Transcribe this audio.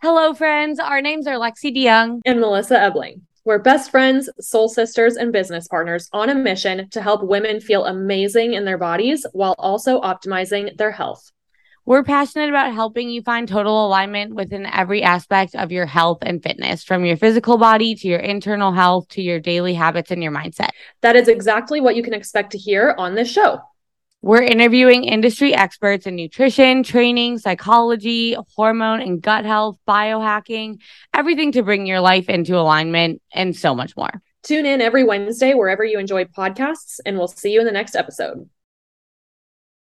Hello, friends. Our names are Lexi DeYoung and Melissa Ebling. We're best friends, soul sisters, and business partners on a mission to help women feel amazing in their bodies while also optimizing their health. We're passionate about helping you find total alignment within every aspect of your health and fitness, from your physical body to your internal health to your daily habits and your mindset. That is exactly what you can expect to hear on this show. We're interviewing industry experts in nutrition, training, psychology, hormone and gut health, biohacking, everything to bring your life into alignment, and so much more. Tune in every Wednesday wherever you enjoy podcasts, and we'll see you in the next episode.